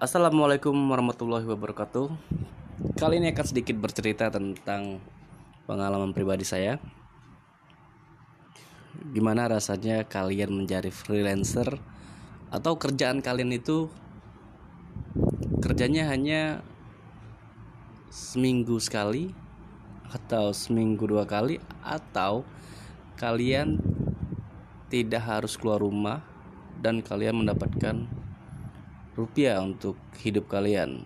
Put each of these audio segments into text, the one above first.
Assalamualaikum warahmatullahi wabarakatuh. Kali ini akan sedikit bercerita tentang pengalaman pribadi saya. Gimana rasanya kalian menjadi freelancer atau kerjaan kalian itu kerjanya hanya seminggu sekali atau seminggu dua kali atau kalian tidak harus keluar rumah dan kalian mendapatkan rupiah untuk hidup kalian.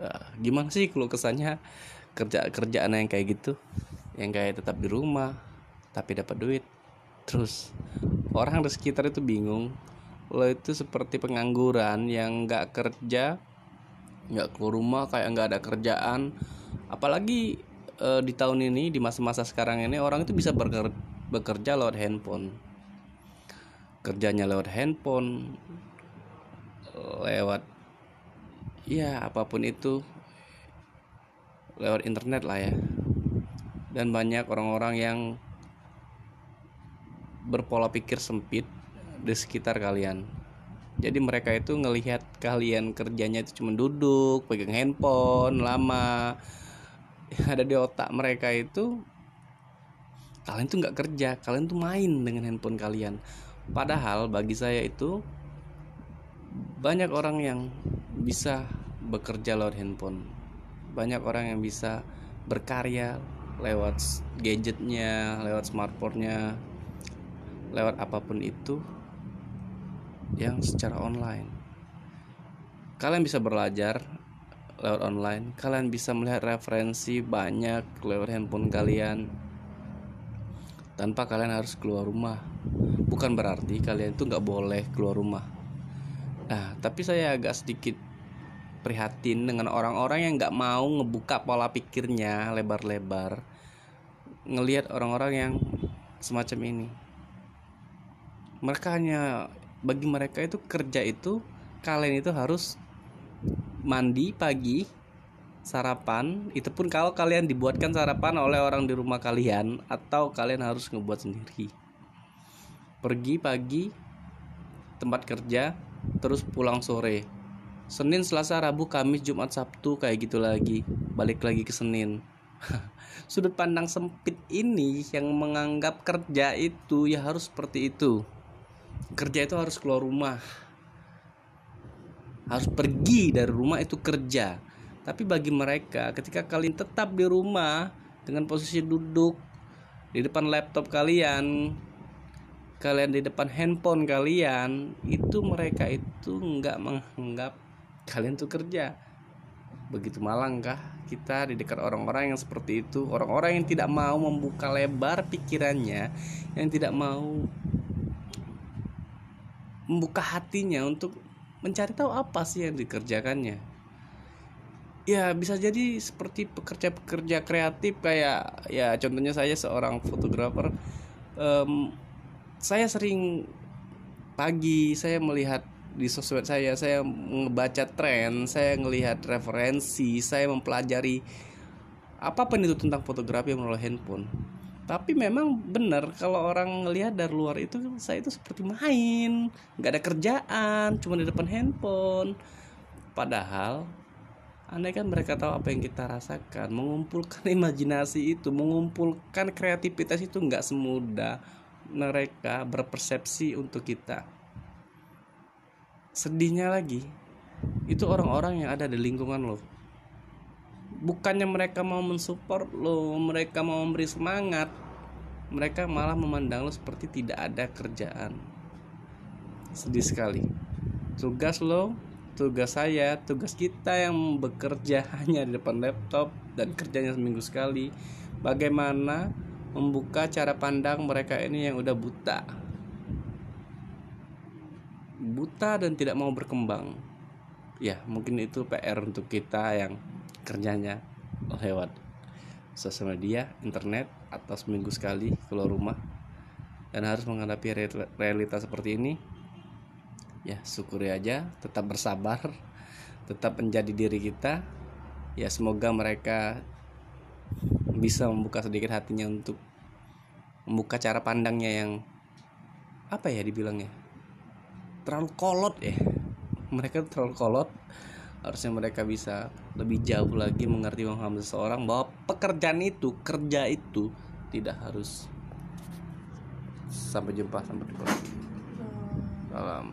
Uh, gimana sih kalau kesannya kerja kerjaan yang kayak gitu, yang kayak tetap di rumah tapi dapat duit. Terus orang di sekitar itu bingung, lo itu seperti pengangguran yang nggak kerja, nggak keluar rumah kayak nggak ada kerjaan. Apalagi uh, di tahun ini di masa-masa sekarang ini orang itu bisa bekerja bekerja lewat handphone kerjanya lewat handphone lewat ya apa pun itu lewat internet lah ya. Dan banyak orang-orang yang berpola pikir sempit di sekitar kalian. Jadi mereka itu ngelihat kalian kerjanya itu cuma duduk pegang handphone lama ada di otak mereka itu kalian tuh nggak kerja kalian tuh main dengan handphone kalian. Padahal bagi saya itu banyak orang yang bisa bekerja lewat handphone. Banyak orang yang bisa berkarya lewat gadgetnya lewat smartphone-nya lewat apa pun itu yang secara online. Kalian bisa belajar lewat online. Kalian bisa melihat referensi banyak lewat handphone kalian tanpa kalian harus keluar rumah. Bukan berarti kalian itu nggak boleh keluar rumah nah tapi saya agak sedikit prihatin dengan orang-orang yang nggak mau ngebuka pola pikirnya lebar-lebar. Ngelihat orang-orang yang semacam ini. Mereka hanya bagi mereka itu kerja itu kalian itu harus mandi pagi sarapan. Itu pun kalau kalian dibuatkan sarapan oleh orang di rumah kalian atau kalian harus ngebuat sendiri. Pergi pagi tempat kerja terus pulang sore. Senin Selasa Rabu Kamis Jumat Sabtu kayak gitu lagi. Balik lagi ke Senin. Sudut pandang sempit ini yang menganggap kerja itu ya harus seperti itu. Kerja itu harus keluar rumah. Harus pergi dari rumah itu kerja. Tapi bagi mereka, ketika kalian tetap di rumah dengan posisi duduk di depan laptop kalian, kalian di depan handphone kalian, itu mereka itu nggak menganggap kalian tuh kerja. Begitu malangkah kita di dekat orang-orang yang seperti itu, orang-orang yang tidak mau membuka lebar pikirannya, yang tidak mau membuka hatinya untuk mencari tahu apa sih yang dikerjakannya. Ya bisa jadi seperti pekerja-pekerja kreatif kayak ya contohnya saya seorang fotografer um, saya sering pagi saya melihat di sosmed saya saya membaca tren saya melihat referensi saya mempelajari apa pun itu tentang fotografi melalui handphone. Tapi memang benar kalau orang ngelihat dari luar itu saya itu seperti main nggak ada kerjaan cuma di depan handphone. Padahal Andai kan mereka tahu apa yang kita rasakan, mengumpulkan imajinasi itu, mengumpulkan kreativitas itu nggak semudah mereka berpersepsi untuk kita. Sedihnya lagi, itu orang-orang yang ada di lingkungan lo. Bukannya mereka mau mensupport lo, mereka mau memberi semangat, mereka malah memandang lo seperti tidak ada kerjaan. Sedih sekali. Tugas lo tugas saya, tugas kita yang bekerja hanya di depan laptop dan kerjanya seminggu sekali. Bagaimana membuka cara pandang mereka ini yang udah buta. Buta dan tidak mau berkembang. Ya, mungkin itu PR untuk kita yang kerjanya lewat sosial media, internet, atau seminggu sekali keluar rumah dan harus menghadapi realitas seperti ini ya syukuri aja tetap bersabar tetap menjadi diri kita ya semoga mereka bisa membuka sedikit hatinya untuk membuka cara pandangnya yang apa ya dibilangnya? Terlalu kolot ya. Mereka terlalu kolot. Harusnya mereka bisa lebih jauh lagi mengerti memahami seseorang bahwa pekerjaan itu kerja itu tidak harus sampai jumpa sampai jumpa. Salam